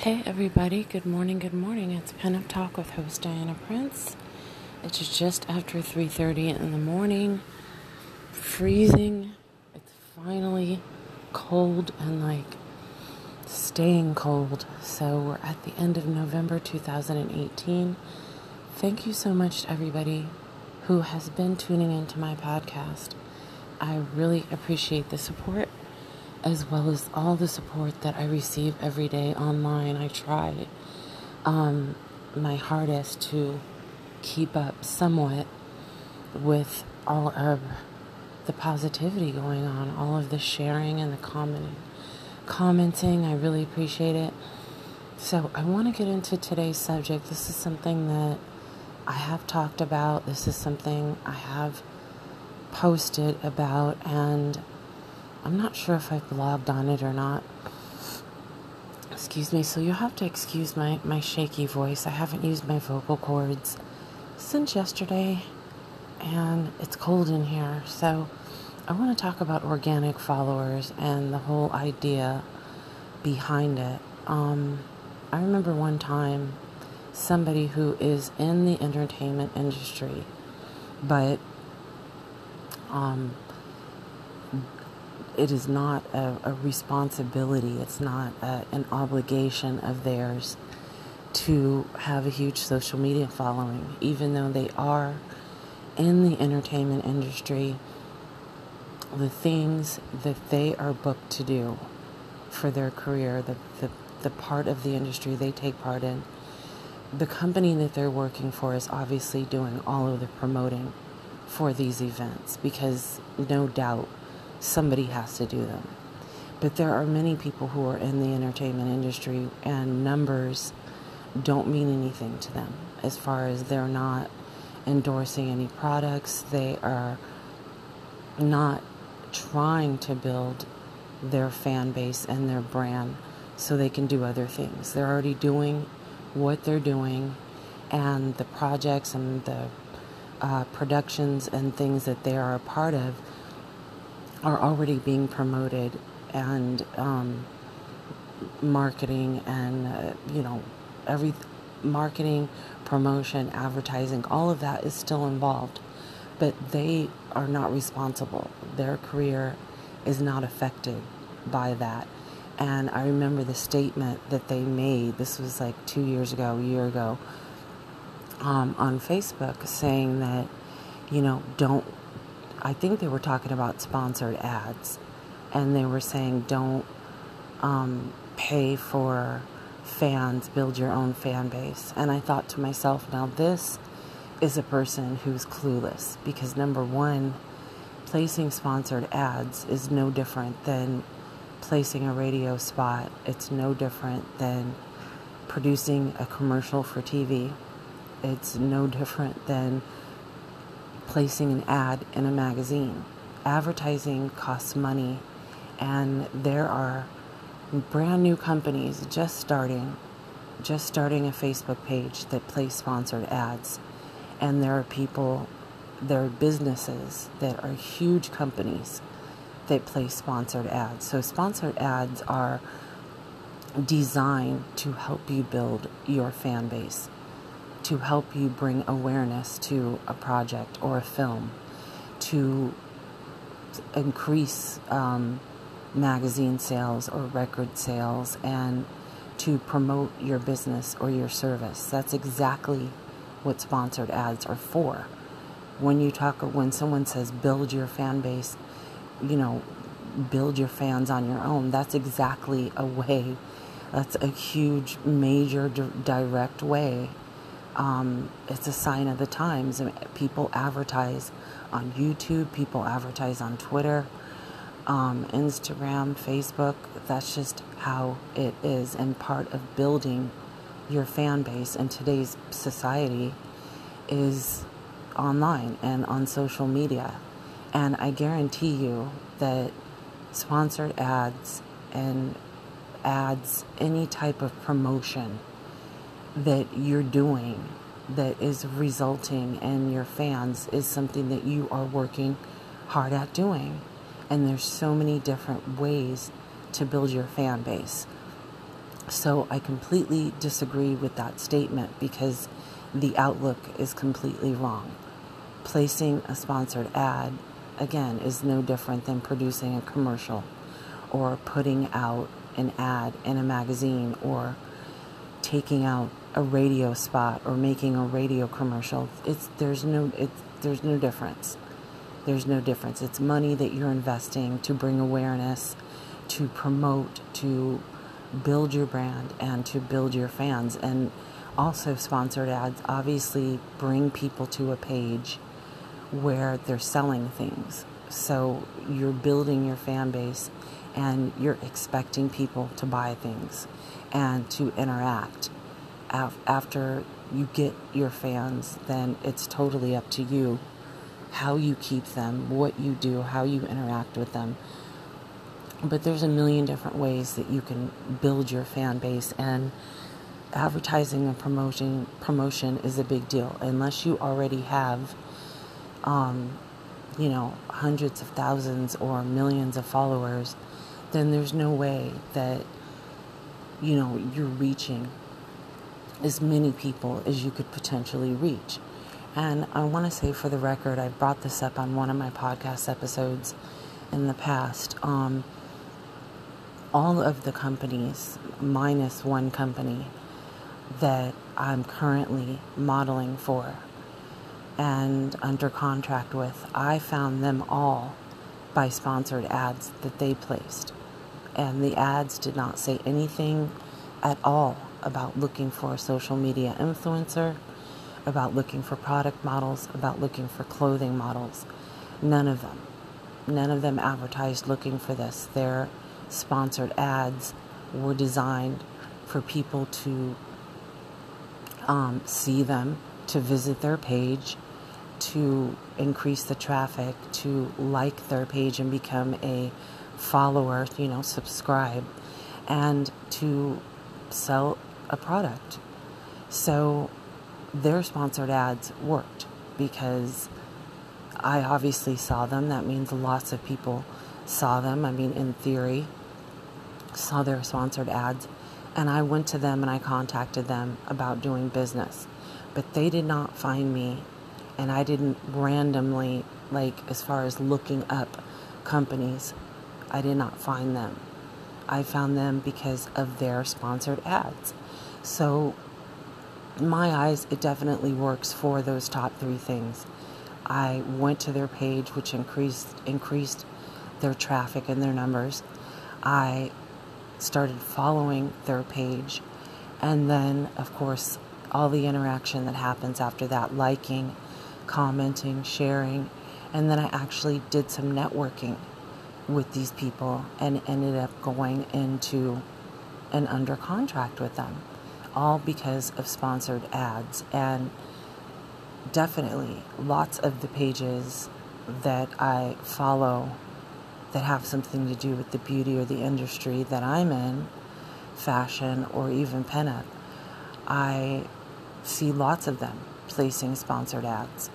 Hey everybody, good morning, good morning. It's Pinup Talk with host Diana Prince. It's just after 3:30 in the morning. Freezing. It's finally cold and like staying cold. So we're at the end of November 2018. Thank you so much to everybody who has been tuning into my podcast. I really appreciate the support as well as all the support that I receive every day online. I try um, my hardest to keep up somewhat with all of the positivity going on, all of the sharing and the commenting. Commenting, I really appreciate it. So, I want to get into today's subject. This is something that I have talked about, this is something I have posted about, and I'm not sure if I've blogged on it or not. Excuse me, so you'll have to excuse my, my shaky voice. I haven't used my vocal cords since yesterday, and it's cold in here. So I want to talk about organic followers and the whole idea behind it. Um, I remember one time somebody who is in the entertainment industry, but um, it is not a, a responsibility, it's not a, an obligation of theirs to have a huge social media following, even though they are in the entertainment industry. The things that they are booked to do for their career, the, the, the part of the industry they take part in, the company that they're working for is obviously doing all of the promoting for these events because no doubt somebody has to do them. But there are many people who are in the entertainment industry, and numbers don't mean anything to them as far as they're not endorsing any products, they are not trying to build their fan base and their brand so they can do other things. They're already doing what they're doing, and the projects and the uh, productions and things that they are a part of are already being promoted and um, marketing and uh, you know every marketing promotion advertising all of that is still involved but they are not responsible. Their career is not affected by that. And i remember the statement that they made this was like two years ago a year ago um, on facebook saying that you know don't I think they were talking about sponsored ads, and they were saying don't um, pay for fans, build your own fan base. And I thought to myself, now this is a person who's clueless because number one, placing sponsored ads is no different than placing a radio spot. It's no different than producing a commercial for TV. It's no different than placing an ad in a magazine. Advertising costs money, and there are brand new companies just starting, just starting a Facebook page that place sponsored ads. And there are people, there are businesses that are huge companies that place sponsored ads. So, sponsored ads are designed to help you build your fan base to help you bring awareness to a project or a film, to increase um, magazine sales or record sales, and to promote your business or your service. That's exactly what sponsored ads are for. When you talk, when someone says build your fan base, you know, build your fans on your own, that's exactly a way, that's a huge, major, direct way um, it's a sign of the times. People advertise on YouTube, people advertise on Twitter, um, Instagram, Facebook. That's just how it is, and part of building your fan base in today's society is online and on social media. And I guarantee you that sponsored ads and ads, any type of promotion, that you're doing that is resulting in your fans is something that you are working hard at doing. And there's so many different ways to build your fan base. So I completely disagree with that statement because the outlook is completely wrong. Placing a sponsored ad, again, is no different than producing a commercial or putting out an ad in a magazine or taking out a radio spot or making a radio commercial. It's there's no it's there's no difference. There's no difference. It's money that you're investing to bring awareness, to promote, to build your brand and to build your fans and also sponsored ads obviously bring people to a page where they're selling things. So you're building your fan base and you're expecting people to buy things and to interact. After you get your fans, then it's totally up to you how you keep them, what you do, how you interact with them. But there's a million different ways that you can build your fan base and advertising and promotion promotion is a big deal unless you already have um, you know hundreds of thousands or millions of followers then there's no way that you know you're reaching as many people as you could potentially reach. And I want to say for the record, I brought this up on one of my podcast episodes in the past. Um, all of the companies, minus one company, that I'm currently modeling for and under contract with, I found them all by sponsored ads that they placed. And the ads did not say anything at all about looking for a social media influencer, about looking for product models, about looking for clothing models. None of them. None of them advertised looking for this. Their sponsored ads were designed for people to um, see them, to visit their page, to increase the traffic, to like their page and become a follower, you know, subscribe, and to sell a product. So their sponsored ads worked because I obviously saw them. That means lots of people saw them. I mean, in theory, saw their sponsored ads. And I went to them and I contacted them about doing business. But they did not find me. And I didn't randomly, like, as far as looking up companies, I did not find them. I found them because of their sponsored ads. So, in my eyes, it definitely works for those top three things. I went to their page, which increased increased their traffic and their numbers. I started following their page, and then, of course, all the interaction that happens after that, liking, commenting, sharing, and then I actually did some networking with these people and ended up going into and under contract with them all because of sponsored ads. And definitely, lots of the pages that I follow that have something to do with the beauty or the industry that I'm in, fashion or even pinup, I see lots of them placing sponsored ads.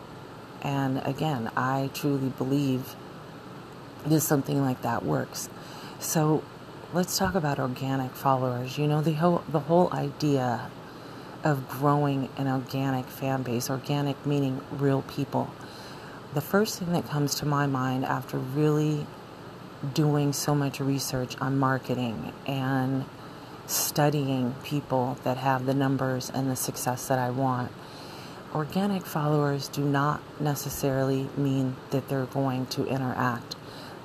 And again, I truly believe that something like that works. So let's talk about organic followers. You know, the whole the whole idea of growing an organic fan base, organic meaning real people. The first thing that comes to my mind after really doing so much research on marketing and studying people that have the numbers and the success that I want. Organic followers do not necessarily mean that they're going to interact.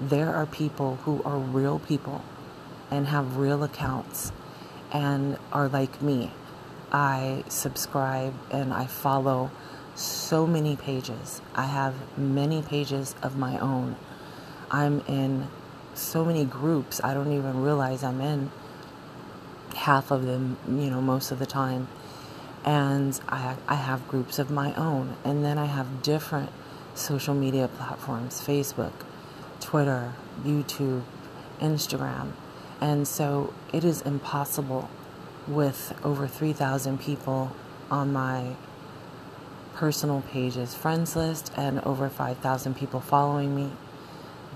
There are people who are real people and have real accounts and are like me. I subscribe and I follow so many pages. I have many pages of my own. I'm in so many groups, I don't even realize I'm in half of them, you know, most of the time. And I, I have groups of my own. And then I have different social media platforms Facebook, Twitter, YouTube, Instagram. And so it is impossible with over 3,000 people on my personal pages, friends list, and over 5,000 people following me,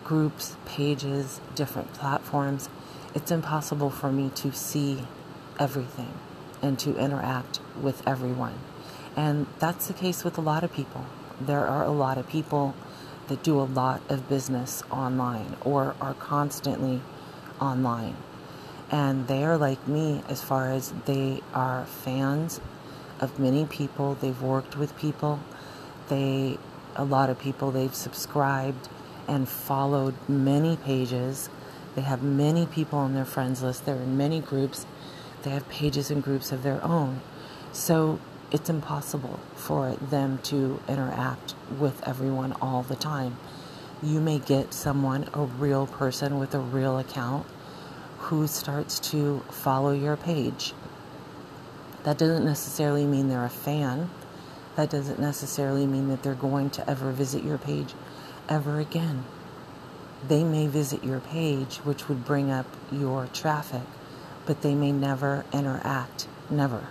groups, pages, different platforms. It's impossible for me to see everything and to interact with everyone. And that's the case with a lot of people. There are a lot of people that do a lot of business online or are constantly online. And they are like me as far as they are fans of many people. They've worked with people. They, a lot of people, they've subscribed and followed many pages. They have many people on their friends list. They're in many groups. They have pages and groups of their own. So it's impossible for them to interact with everyone all the time. You may get someone, a real person with a real account, who starts to follow your page. That doesn't necessarily mean they're a fan. That doesn't necessarily mean that they're going to ever visit your page ever again. They may visit your page, which would bring up your traffic, but they may never interact. Never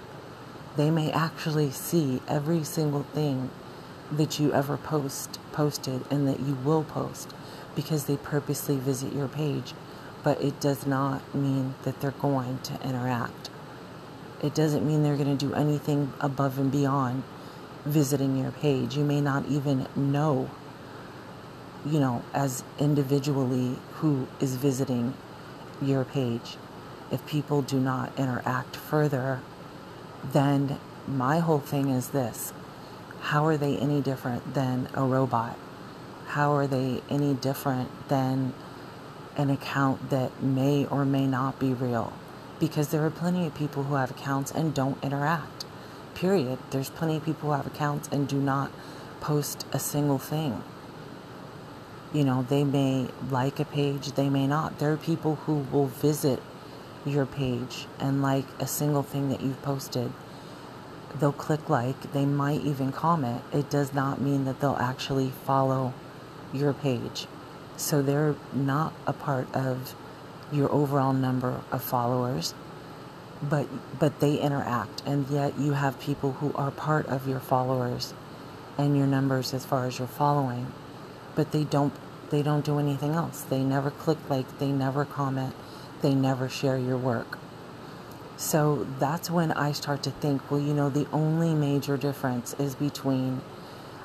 they may actually see every single thing that you ever post posted and that you will post because they purposely visit your page. But it does not mean that they're going to interact. It doesn't mean they're going to do anything above and beyond visiting your page. You may not even know you know as individually who is visiting your page. If people do not interact further then my whole thing is this how are they any different than a robot? How are they any different than an account that may or may not be real? Because there are plenty of people who have accounts and don't interact. Period. There's plenty of people who have accounts and do not post a single thing. You know, they may like a page, they may not. There are people who will visit your page and like a single thing that you've posted, they'll click like, they might even comment. It does not mean that they'll actually follow your page. So they're not a part of your overall number of followers, but but they interact and yet you have people who are part of your followers and your numbers as far as your following, but they don't they don't do anything else. They never click like, they never comment they never share your work. So that's when I start to think, well, you know, the only major difference is between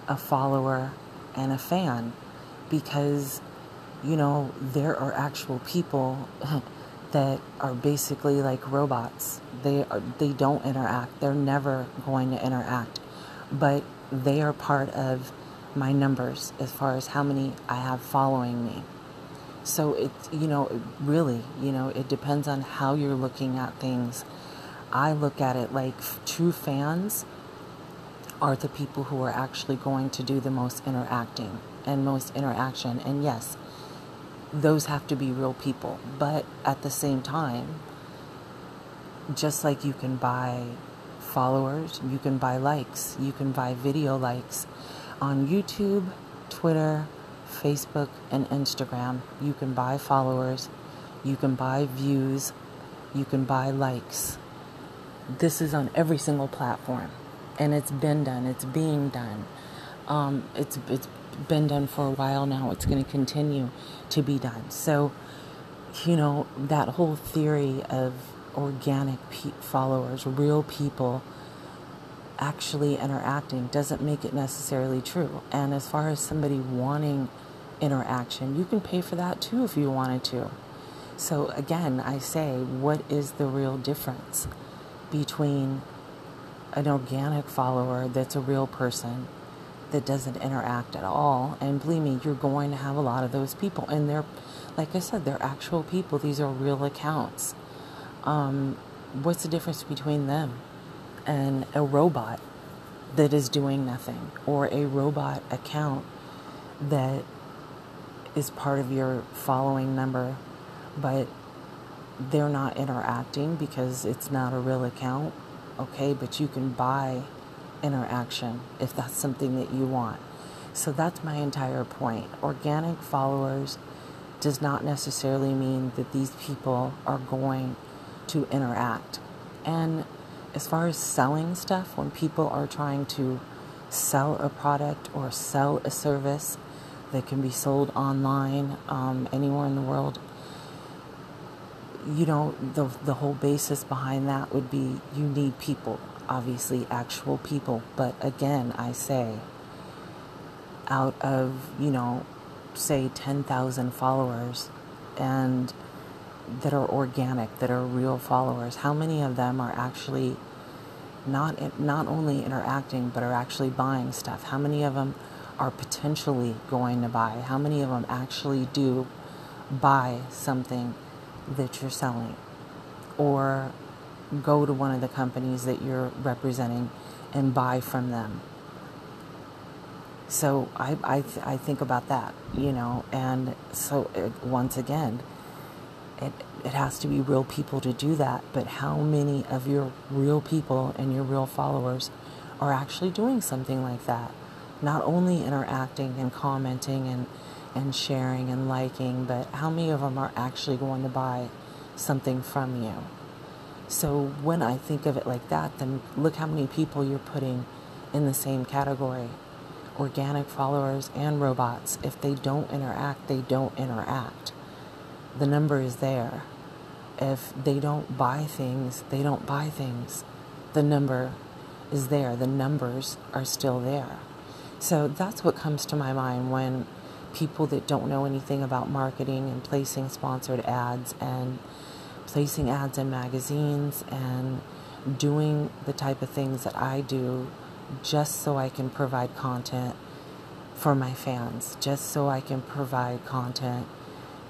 a follower and a fan because, you know, there are actual people that are basically like robots. They are, they don't interact. They're never going to interact. But they are part of my numbers as far as how many I have following me. So it, you know, really, you know, it depends on how you're looking at things. I look at it like true fans are the people who are actually going to do the most interacting and most interaction. And yes, those have to be real people. But at the same time, just like you can buy followers, you can buy likes, you can buy video likes on YouTube, Twitter, Facebook and Instagram, you can buy followers, you can buy views, you can buy likes. This is on every single platform, and it's been done. It's being done. Um, it's it's been done for a while now. It's going to continue to be done. So, you know that whole theory of organic pe- followers, real people actually interacting doesn't make it necessarily true. And as far as somebody wanting interaction. You can pay for that too if you wanted to. So, again, I say, what is the real difference between an organic follower that's a real person that doesn't interact at all? And believe me, you're going to have a lot of those people. And they're, like I said, they're actual people, these are real accounts. Um, what's the difference between them and a robot that is doing nothing or a robot account that is part of your following number, but they're not interacting because it's not a real account. Okay, but you can buy interaction if that's something that you want. So that's my entire point. Organic followers does not necessarily mean that these people are going to interact. And as far as selling stuff, when people are trying to sell a product or sell a service, they can be sold online um, anywhere in the world. you know, the, the whole basis behind that would be you need people, obviously, actual people. But again, I say, out of, you know, say 10,000 followers and that are organic, that are real followers, how many of them are actually not not only interacting but are actually buying stuff? How many of them are potentially going to buy? How many of them actually do buy something that you're selling or go to one of the companies that you're representing and buy from them? So I, I, I think about that, you know, and so it, once again, it, it has to be real people to do that. But how many of your real people and your real followers are actually doing something like that? Not only interacting and commenting and, and sharing and liking, but how many of them are actually going to buy something from you? So when I think of it like that, then look how many people you're putting in the same category organic followers and robots. If they don't interact, they don't interact. The number is there. If they don't buy things, they don't buy things. The number is there. The numbers are still there. So that's what comes to my mind when people that don't know anything about marketing and placing sponsored ads and placing ads in magazines and doing the type of things that I do just so I can provide content for my fans, just so I can provide content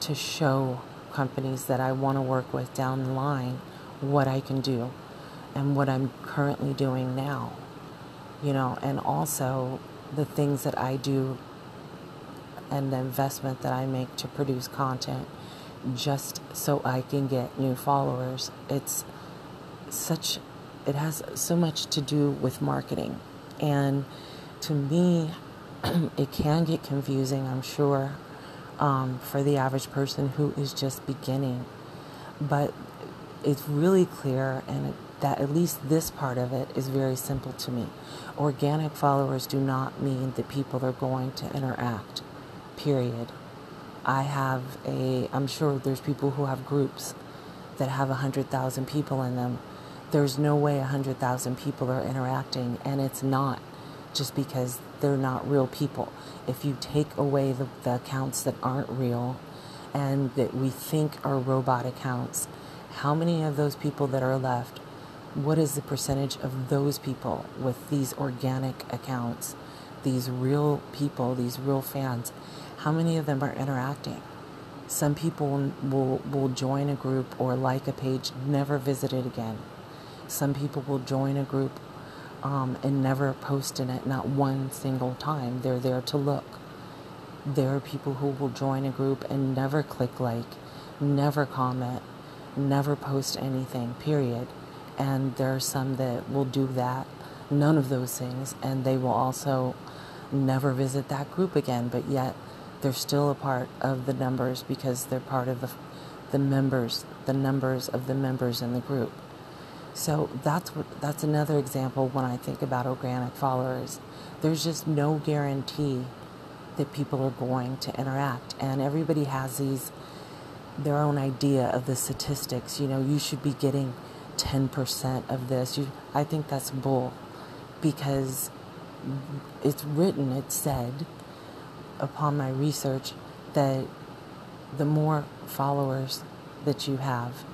to show companies that I want to work with down the line what I can do and what I'm currently doing now. You know, and also the things that I do and the investment that I make to produce content just so I can get new followers. It's such it has so much to do with marketing. And to me, it can get confusing, I'm sure, um, for the average person who is just beginning. But it's really clear, and it, that at least this part of it is very simple to me. Organic followers do not mean that people are going to interact, period. I have a, I'm sure there's people who have groups that have 100,000 people in them there's no way 100,000 people are interacting, and it's not just because they're not real people. If you take away the, the accounts that aren't real and that we think are robot accounts, how many of those people that are left, what is the percentage of those people with these organic accounts, these real people, these real fans? How many of them are interacting? Some people will, will join a group or like a page, never visit it again. Some people will join a group um, and never post in it, not one single time. They're there to look. There are people who will join a group and never click like, never comment, never post anything, period. And there are some that will do that, none of those things, and they will also never visit that group again, but yet they're still a part of the numbers because they're part of the, the members, the numbers of the members in the group. So that's what that's another example when I think about organic followers. There's just no guarantee that people are going to interact and everybody has these their own idea of the statistics. You know, you should be getting 10% of this. You, I think that's bull because it's written, it's said upon my research that the more followers that you have,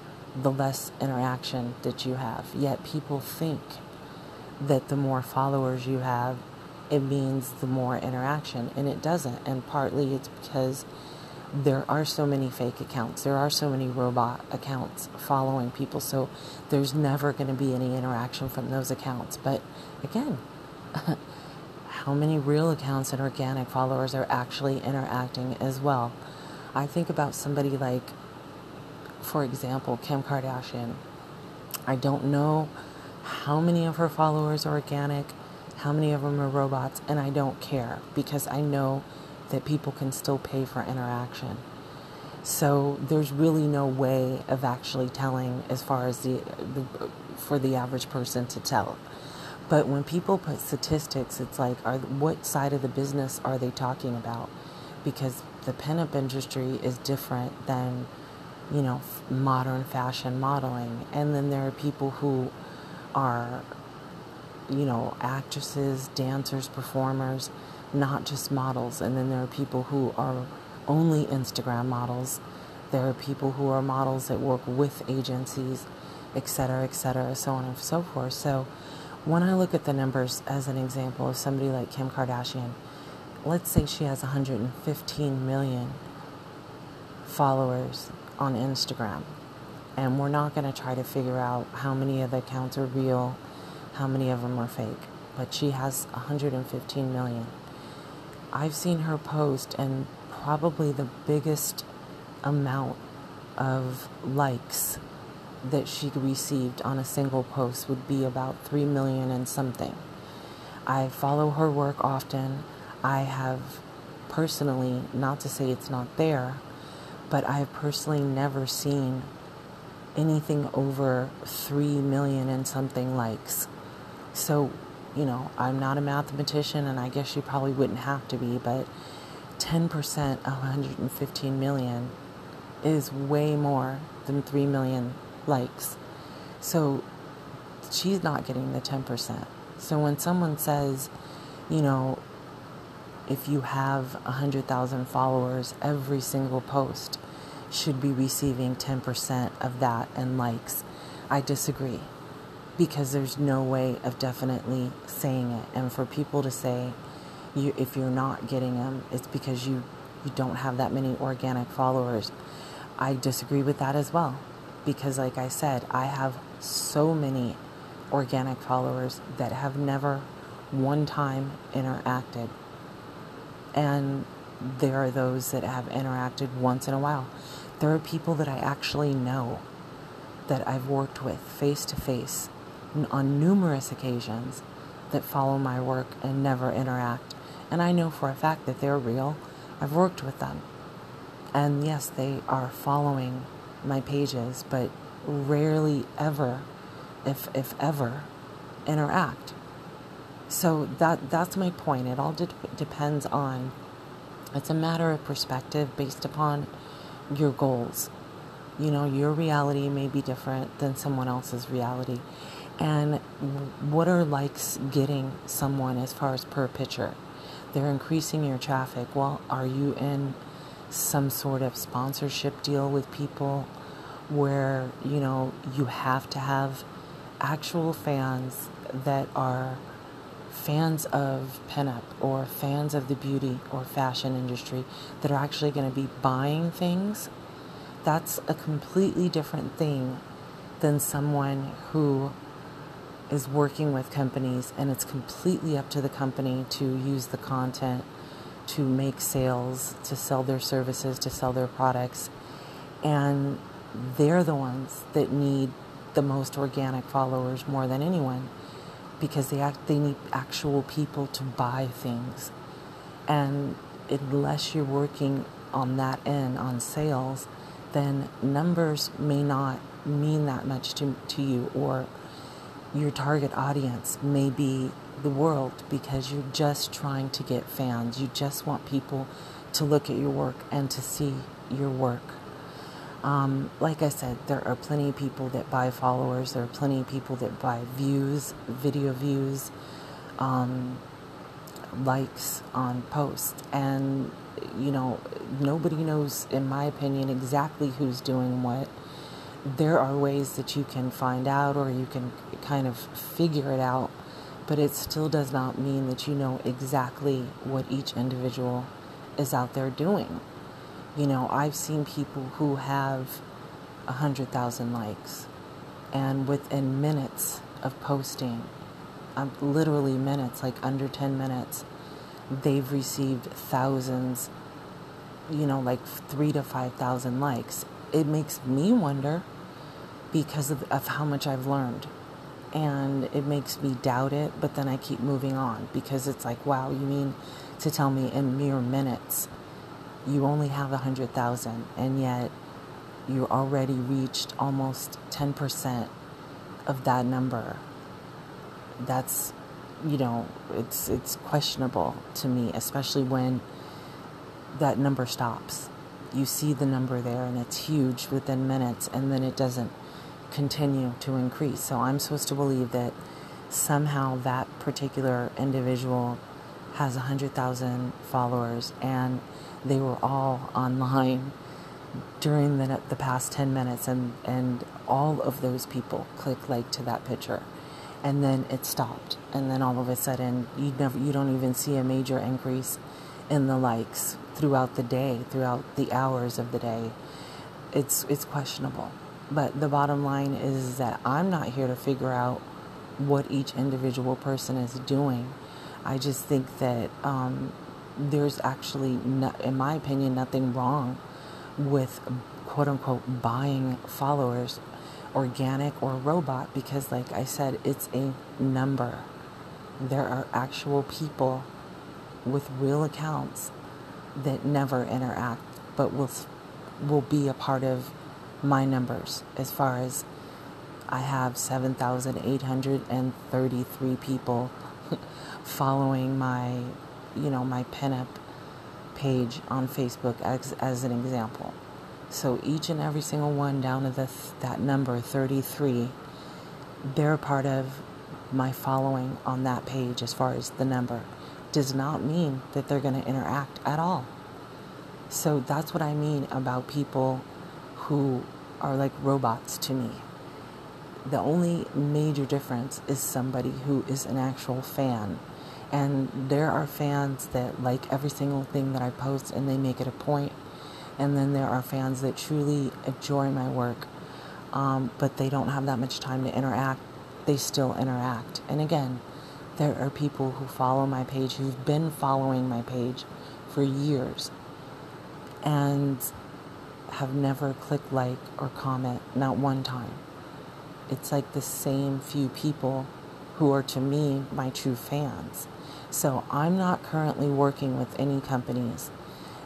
the less interaction that you have. Yet people think that the more followers you have, it means the more interaction, and it doesn't. And partly it's because there are so many fake accounts, there are so many robot accounts following people, so there's never going to be any interaction from those accounts. But again, how many real accounts and organic followers are actually interacting as well? I think about somebody like for example, Kim Kardashian. I don't know how many of her followers are organic, how many of them are robots, and I don't care because I know that people can still pay for interaction. So there's really no way of actually telling as far as the, the for the average person to tell. But when people put statistics, it's like, are what side of the business are they talking about? Because the pinup industry is different than you know, modern fashion modeling. And then there are people who are, you know, actresses, dancers, performers, not just models. And then there are people who are only Instagram models. There are people who are models that work with agencies, et cetera, et cetera, so on and so forth. So when I look at the numbers as an example of somebody like Kim Kardashian, let's say she has 115 million followers on Instagram. And we're not going to try to figure out how many of the accounts are real, how many of them are fake. But she has 115 million. I've seen her post, and probably the biggest amount of likes that she received on a single post would be about 3 million and something. I follow her work often. I have personally, not to say it's not there, but I have personally never seen anything over 3 million and something likes. So, you know, I'm not a mathematician and I guess you probably wouldn't have to be, but 10% of 115 million is way more than 3 million likes. So she's not getting the 10%. So when someone says, you know, if you have 100,000 followers, every single post should be receiving 10% of that and likes. I disagree because there's no way of definitely saying it. And for people to say, you, if you're not getting them, it's because you, you don't have that many organic followers. I disagree with that as well because, like I said, I have so many organic followers that have never one time interacted. And there are those that have interacted once in a while. There are people that I actually know that I've worked with face to face on numerous occasions that follow my work and never interact. And I know for a fact that they're real. I've worked with them. And yes, they are following my pages, but rarely ever, if, if ever, interact. So that that's my point. It all de- depends on. It's a matter of perspective based upon your goals. You know, your reality may be different than someone else's reality. And what are likes getting someone as far as per picture? They're increasing your traffic. Well, are you in some sort of sponsorship deal with people where, you know, you have to have actual fans that are fans of pinup or fans of the beauty or fashion industry that are actually going to be buying things, that's a completely different thing than someone who is working with companies and it's completely up to the company to use the content to make sales, to sell their services, to sell their products. And they're the ones that need the most organic followers more than anyone because they act, they need actual people to buy things. And unless you're working on that end on sales, then numbers may not mean that much to, to you or your target audience may be the world because you're just trying to get fans. You just want people to look at your work and to see your work. Um, like I said, there are plenty of people that buy followers. There are plenty of people that buy views, video views, um, likes on posts. And, you know, nobody knows, in my opinion, exactly who's doing what. There are ways that you can find out or you can kind of figure it out, but it still does not mean that you know exactly what each individual is out there doing. You know, I've seen people who have a hundred thousand likes, and within minutes of posting, um, literally minutes, like under 10 minutes, they've received thousands, you know, like three to 5,000 likes. It makes me wonder because of, of how much I've learned. And it makes me doubt it, but then I keep moving on because it's like, wow, you mean to tell me in mere minutes you only have a hundred thousand and yet you already reached almost 10% of that number? That's you know it's it's questionable to me especially when that number stops. You see the number there and it's huge within minutes and then it doesn't continue to increase. So I'm supposed to believe that somehow that particular individual has 100,000 followers and they were all online during the, the past 10 minutes and, and all of those people click like to that picture. And then it stopped. And then all of a sudden you never you don't even see a major increase in the likes throughout the day throughout the hours of the day. It's it's questionable but the bottom line is that I'm not here to figure out what each individual person is doing I just think that um, there's actually in my opinion nothing wrong with quote unquote buying followers organic or robot because, like I said, it's a number. There are actual people with real accounts that never interact but will will be a part of my numbers as far as I have 7,833 people following my you know my pinup page on Facebook as, as an example. So each and every single one down to the, that number 33, they're part of my following on that page as far as the number. Does not mean that they're going to interact at all. So that's what I mean about people who are like robots to me. The only major difference is somebody who is an actual fan. And there are fans that like every single thing that I post and they make it a point. and then there are fans that truly enjoy my work, um, but they don't have that much time to interact. They still interact. And again, there are people who follow my page, who've been following my page for years, and have never clicked like or comment, not one time. It's like the same few people who are to me my true fans. So I'm not currently working with any companies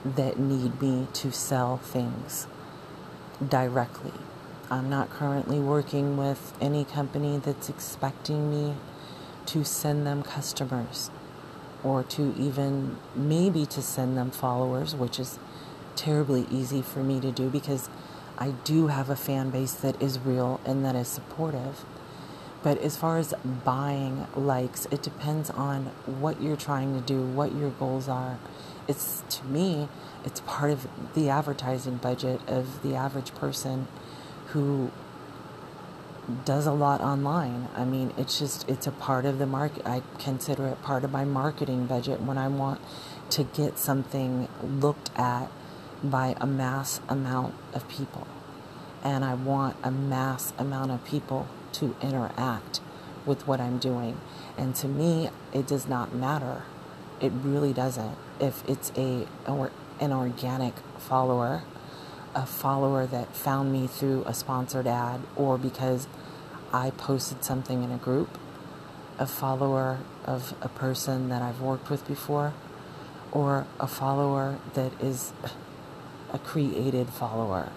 that need me to sell things directly. I'm not currently working with any company that's expecting me to send them customers or to even maybe to send them followers, which is terribly easy for me to do because I do have a fan base that is real and that is supportive. But as far as buying likes, it depends on what you're trying to do, what your goals are. It's to me, it's part of the advertising budget of the average person who does a lot online. I mean, it's just it's a part of the market. I consider it part of my marketing budget when I want to get something looked at by a mass amount of people. And I want a mass amount of people to interact with what I'm doing. And to me, it does not matter. It really doesn't. If it's a or an organic follower, a follower that found me through a sponsored ad or because I posted something in a group, a follower of a person that I've worked with before, or a follower that is a created follower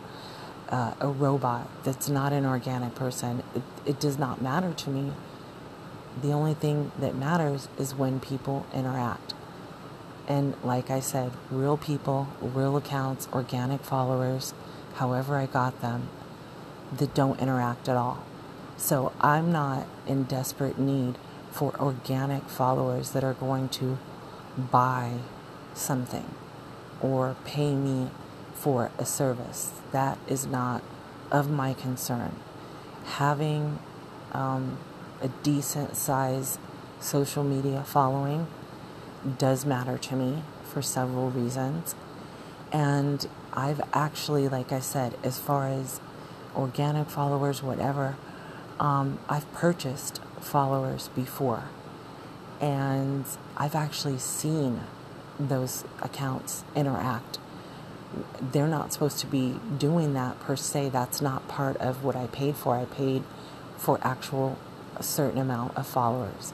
uh, a robot that's not an organic person, it, it does not matter to me. The only thing that matters is when people interact. And like I said, real people, real accounts, organic followers, however I got them, that don't interact at all. So I'm not in desperate need for organic followers that are going to buy something or pay me for a service. That is not of my concern. Having um, a decent size social media following does matter to me for several reasons. And I've actually, like I said, as far as organic followers, whatever, um, I've purchased followers before. And I've actually seen those accounts interact they're not supposed to be doing that per se. That's not part of what I paid for. I paid for actual a certain amount of followers.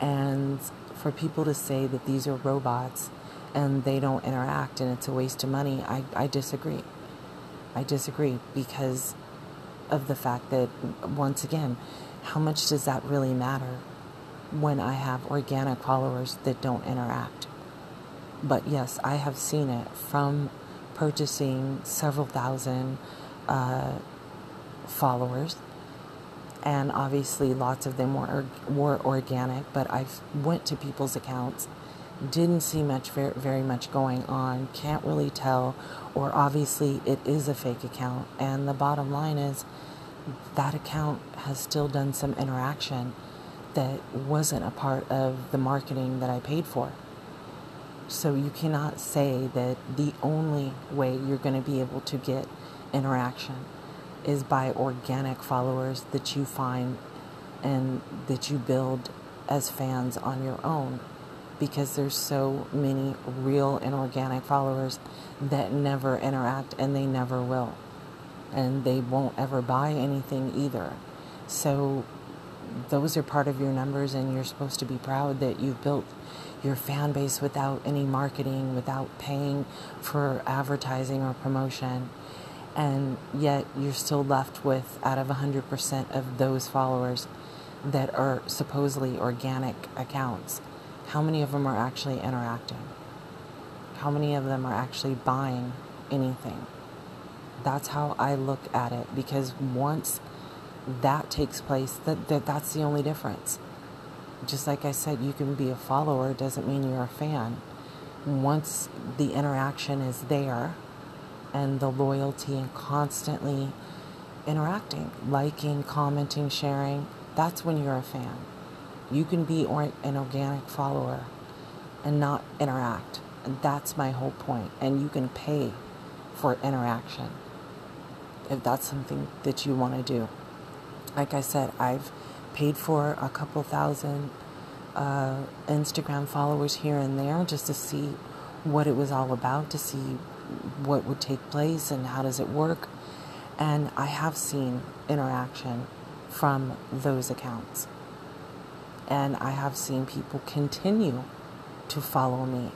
And for people to say that these are robots and they don't interact and it's a waste of money, I, I disagree. I disagree because of the fact that, once again, how much does that really matter when I have organic followers that don't interact? But yes, I have seen it from purchasing several thousand uh, followers. And obviously lots of them were were organic but i went to people's accounts didn't see much very, very much going on can't really tell or obviously it is a fake account. And the bottom line is that account has still done some interaction that wasn't a part of the marketing that I paid for so you cannot say that the only way you're going to be able to get interaction is by organic followers that you find and that you build as fans on your own because there's so many real and organic followers that never interact and they never will. And they won't ever buy anything either. So those are part of your numbers and you're supposed to be proud that you've built your fan base without any marketing without paying for advertising or promotion. And yet you're still left with out of 100% of those followers that are supposedly organic accounts how many of them are actually interacting? How many of them are actually buying anything? That's how i look at it because once that takes place that, that that's the only difference just like i said you can be a follower doesn't mean you're a fan once the interaction is there and the loyalty and constantly interacting, liking, commenting, sharing, that's when you're a fan. You can be an organic follower and not interact. And that's my whole point. And you can pay for interaction if that's something that you want to do. Like I said, I've paid for a couple thousand uh, Instagram followers here and there just to see what it was all about, to see what would take place and how does it work. And I have seen interaction from those accounts. And I have seen people continue to follow me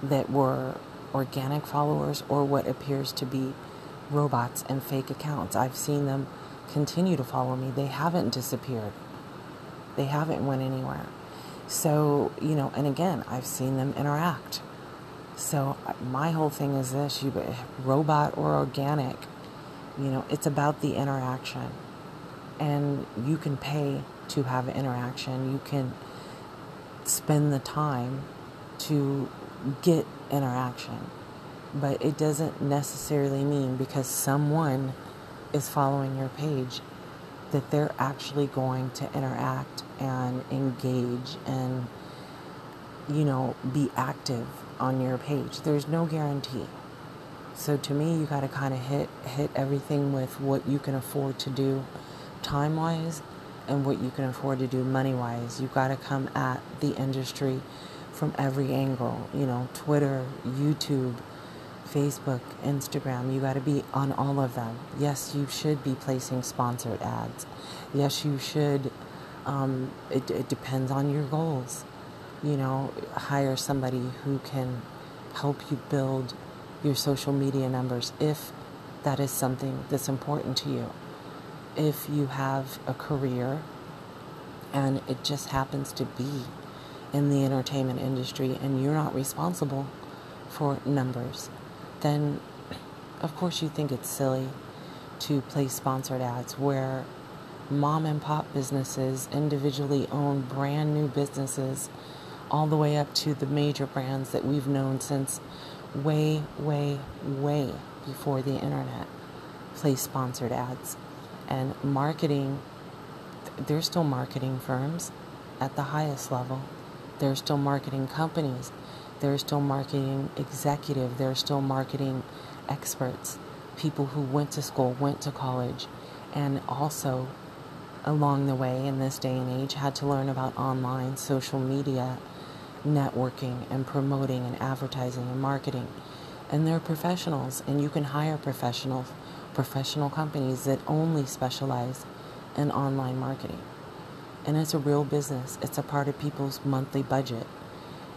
that were organic followers or what appears to be robots and fake accounts. I've seen them continue to follow me. They haven't disappeared. They haven't went anywhere. So, you know, and again, I've seen them interact. So my whole thing is this: you robot or organic, you know, it's about the interaction, and you can pay to have interaction. You can spend the time to get interaction, but it doesn't necessarily mean because someone is following your page that they're actually going to interact and engage and you know be active on your page. There's no guarantee. So to me, you got to kind of hit hit everything with what you can afford to do time wise and what you can afford to do money wise. You got to come at the industry from every angle, you know, Twitter, YouTube, Facebook, Instagram. You got to be on all of them. Yes, you should be placing sponsored ads. Yes, you should. Um, it, it depends on your goals you know, hire somebody who can help you build your social media numbers if that is something that's important to you. If you have a career and it just happens to be in the entertainment industry and you're not responsible for numbers, then of course you think it's silly to place sponsored ads where mom and pop businesses, individually owned brand new businesses, all the way up to the major brands that we've known since way, way, way before the internet place sponsored ads. And marketing, there's still marketing firms at the highest level. There's still marketing companies. There's still marketing executive. are still marketing experts, people who went to school, went to college, and also along the way in this day and age had to learn about online social media networking and promoting and advertising and marketing. And they're professionals, and you can hire professionals, professional companies that only specialize in online marketing. And it's a real business, it's a part of people's monthly budget.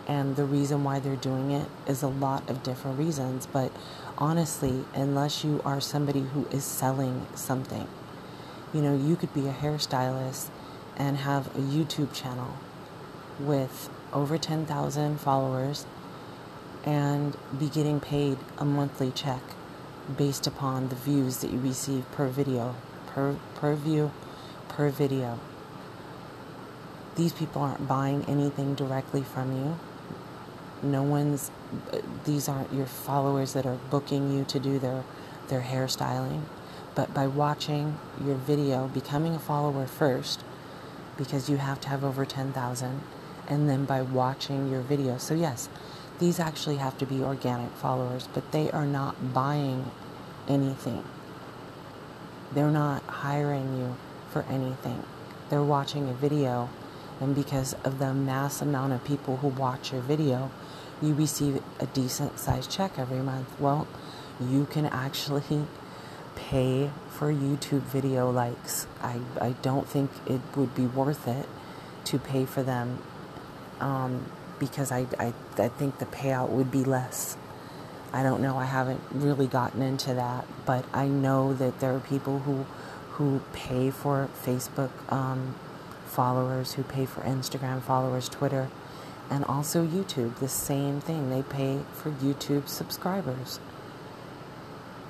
And the reason why they're doing it is a lot of different reasons. But honestly, unless you are somebody who is selling something, you know, you could be a hairstylist and have a YouTube channel with over 10,000 followers and be getting paid a monthly check based upon the views that you receive per video, per, per view, per video. These people aren't buying anything directly from you. No one's, uh, these aren't your followers that are booking you to do their, their hairstyling. But by watching your video, becoming a follower first, because you have to have over 10,000, and then by watching your video. So, yes, these actually have to be organic followers, but they are not buying anything. They're not hiring you for anything. They're watching a video, and because of the mass amount of people who watch your video, you receive a decent sized check every month. Well, you can actually pay for YouTube video likes. I, I don't think it would be worth it to pay for them um, because I, I, I think the payout would be less. I don't know. I haven't really gotten into that, but I know that there are people who who pay for Facebook um, followers, who pay for Instagram followers, Twitter, and also YouTube. The same thing. They pay for YouTube subscribers.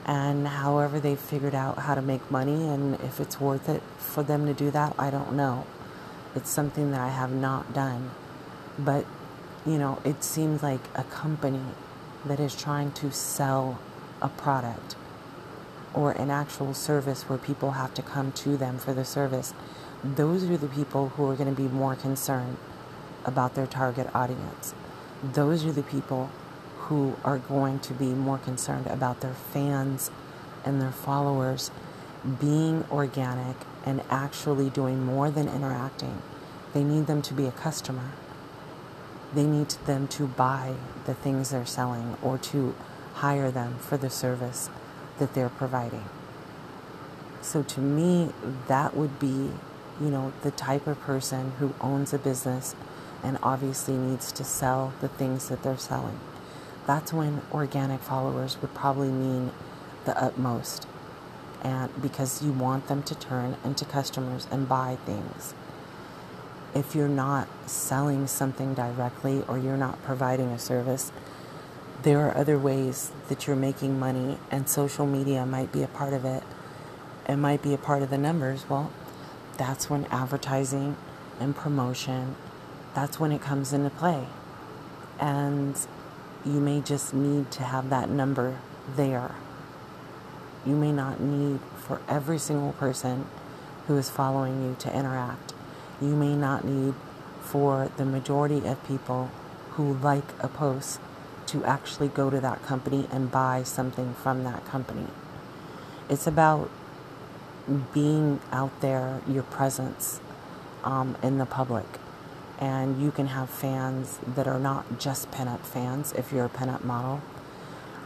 And however they've figured out how to make money and if it's worth it for them to do that, I don't know. It's something that I have not done. But, you know, it seems like a company that is trying to sell a product or an actual service where people have to come to them for the service, those are the people who are going to be more concerned about their target audience. Those are the people who are going to be more concerned about their fans and their followers being organic and actually doing more than interacting. They need them to be a customer they need them to buy the things they're selling or to hire them for the service that they're providing. So to me, that would be, you know, the type of person who owns a business and obviously needs to sell the things that they're selling. That's when organic followers would probably mean the utmost. And because you want them to turn into customers and buy things if you're not selling something directly or you're not providing a service, there are other ways that you're making money, and social media might be a part of it. It might be a part of the numbers. Well, that's when advertising and promotion, that's when it comes into play. And you may just need to have that number there. You may not need for every single person who is following you to interact you may not need for the majority of people who like a post to actually go to that company and buy something from that company. It's about being out there, your presence um, in the public. And you can have fans that are not just pinup fans if you're a pinup model.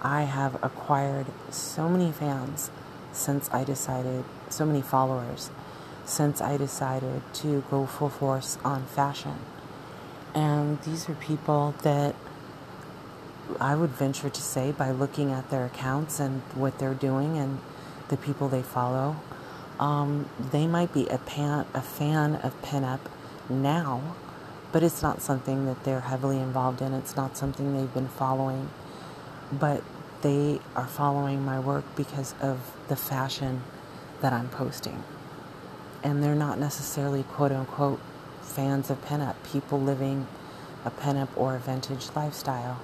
I have acquired so many fans since I decided, so many followers since I decided to go full force on fashion. And these are people that I would venture to say, by looking at their accounts and what they're doing and the people they follow, um, they might be a, pan, a fan of pinup now, but it's not something that they're heavily involved in. It's not something they've been following. But they are following my work because of the fashion that I'm posting and they're not necessarily quote unquote fans of pinup, people living a pinup or a vintage lifestyle.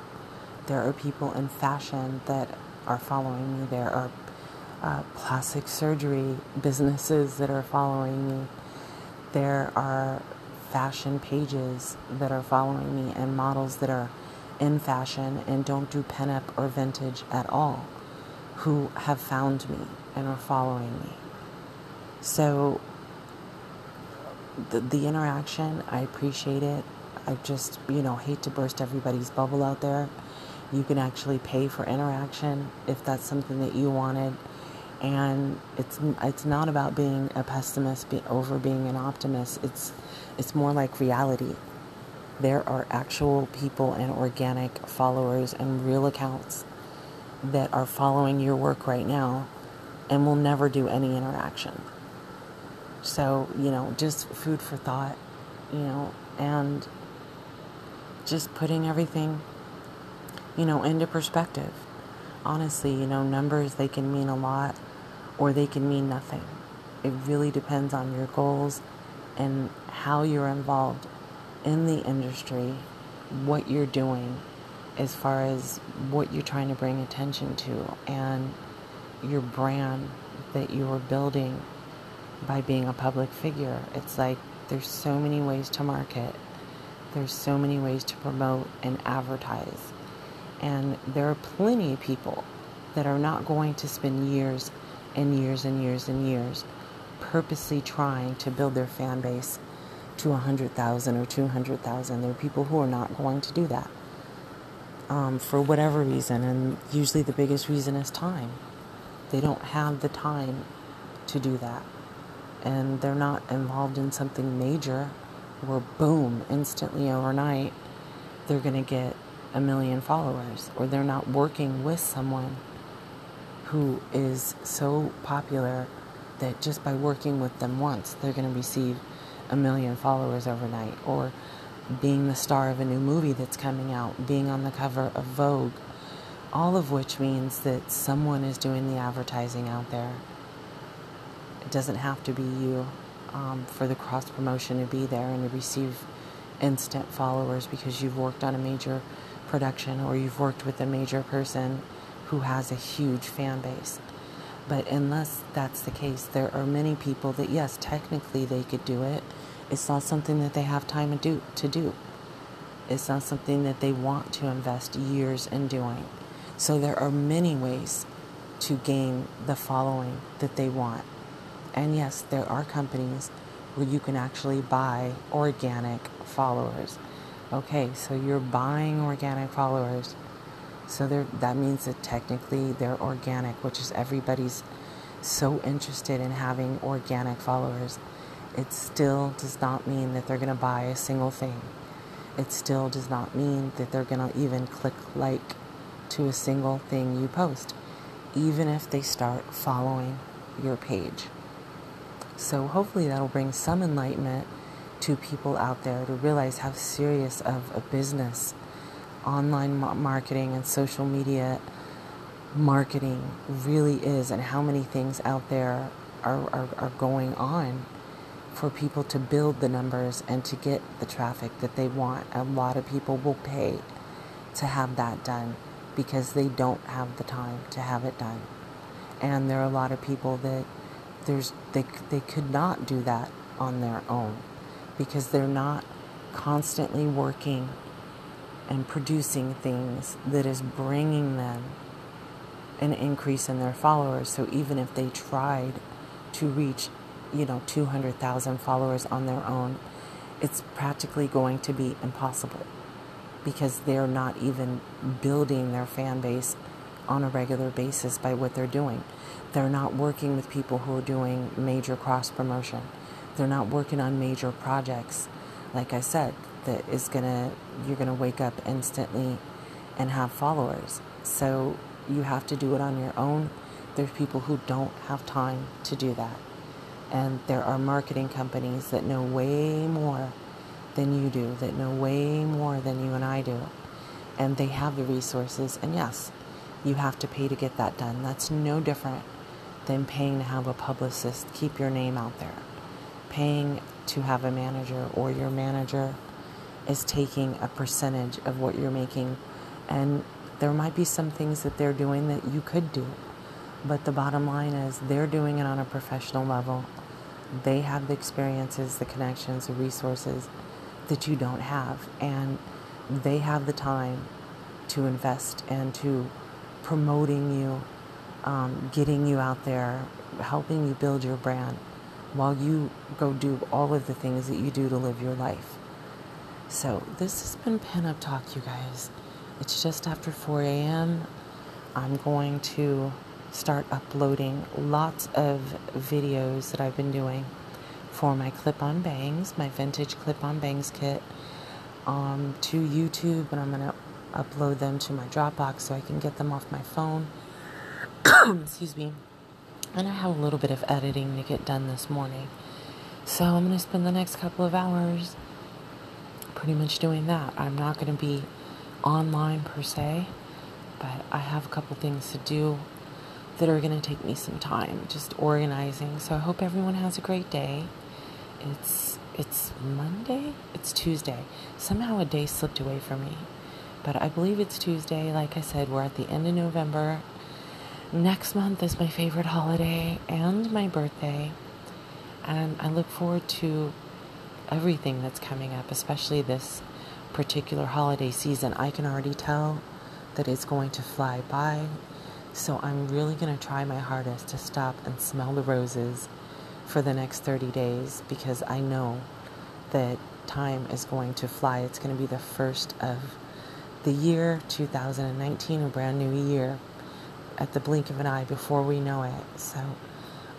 There are people in fashion that are following me. There are uh, plastic surgery businesses that are following me. There are fashion pages that are following me and models that are in fashion and don't do pinup or vintage at all who have found me and are following me. So the, the interaction, I appreciate it. I just, you know, hate to burst everybody's bubble out there. You can actually pay for interaction if that's something that you wanted. And it's it's not about being a pessimist be, over being an optimist. It's it's more like reality. There are actual people and organic followers and real accounts that are following your work right now and will never do any interaction. So, you know, just food for thought, you know, and just putting everything you know, into perspective. Honestly, you know, numbers, they can mean a lot or they can mean nothing. It really depends on your goals and how you're involved in the industry, what you're doing as far as what you're trying to bring attention to and your brand that you are building by being a public figure. It's like there's so many ways to market. There's so many ways to promote and advertise. And there are plenty of people that are not going to spend years and years and years and years purposely trying to build their fan base to 100,000 or 200,000. There are people who are not going to do that um, for whatever reason, and usually the biggest reason is time. They don't have the time to do that, and they're not involved in something major where, boom, instantly overnight, they're going to get a million followers, or they're not working with someone who is so popular that just by working with them once, they're going to receive a million followers overnight, or being the star of a new movie that's coming out, being on the cover of Vogue, all of which means that someone is doing the advertising out there. It doesn't have to be you um, for the cross promotion to be there and to receive instant followers because you've worked on a major production or you've worked with a major person who has a huge fan base. But unless that's the case, there are many people that, yes, technically they could do it. It's not something that they have time to do. To do. It's not something that they want to invest years in doing. So there are many ways to gain the following that they want. And yes, there are companies where you can actually buy organic followers. Okay, so you're buying organic followers so that means that technically they're organic, which is everybody's so interested in having organic followers. It still does not mean that they're going to buy a single thing. It still does not mean that they're going to even click like to a single thing you post, even if they start following your page. So hopefully that'll bring some enlightenment to people out there to realize how serious of a business online marketing and social media marketing really is and how many things out there are, are, are going on for people to build the numbers and to get the traffic that they want. A lot of people will pay to have that done because they don't have the time to have it done. And there are a lot of people that there's they they could not do that on their own because they're not constantly working and producing things that is bringing them an increase in their followers. So even if they tried to reach, you know, 200,000 followers on their own, it's practically going to be impossible because they're not even building their fan base on a regular basis by what they're doing. They're not working with people who are doing major cross promotion. They're not working on major projects. Like I said, that is gonna you're gonna wake up instantly and have followers. So you have to do it on your own. There's people who don't have time to do that. And there are marketing companies that know way more than you do, that know way more than you and I do. And they have the resources. And yes, you have to pay to get that done. That's no different than paying to have a publicist keep your name out there, paying to have a manager or your manager is taking a percentage of what you're making. And there might be some things that they're doing that you could do. But the bottom line is they're doing it on a professional level. They have the experiences, the connections, the resources that you don't have. And they have the time to invest and to promoting you, um, getting you out there, helping you build your brand while you go do all of the things that you do to live your life. So, this has been Pinup Talk, you guys. It's just after 4 a.m. I'm going to start uploading lots of videos that I've been doing for my clip on bangs, my vintage clip on bangs kit, um, to YouTube, and I'm going to upload them to my Dropbox so I can get them off my phone. Excuse me. And I have a little bit of editing to get done this morning. So I'm going to spend the next couple of hours pretty much doing that. I'm not going to be online per se. but I have a couple things to do that are going to take me some time just organizing. So I hope everyone has a great day. It's it's Monday, it's Tuesday. Somehow a day slipped away from me. But I believe it's Tuesday. Like I said, we're at the end of November. Next month is my favorite holiday and my birthday. And I look forward to everything that's coming up, especially this particular holiday season. I can already tell that it's going to fly by. So I'm really going to try my hardest to stop and smell the roses for the next 30 days because I know that time is going to fly. It's going to be the first of the year 2019, a brand new year at the blink of an eye before we know it. So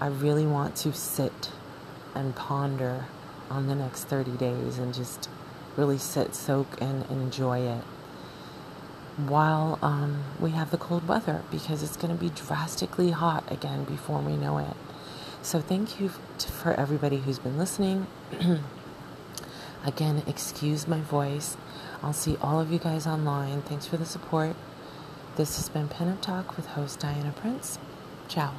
I really want to sit and ponder on the next 30 days and just really sit, soak, and enjoy it while um, we have the cold weather because it's going to be drastically hot again before we know it. So, thank you for everybody who's been listening. again, excuse my voice. I'll see all of you guys online. Thanks for the support. This has been Pinup Talk with host Diana Prince. Ciao.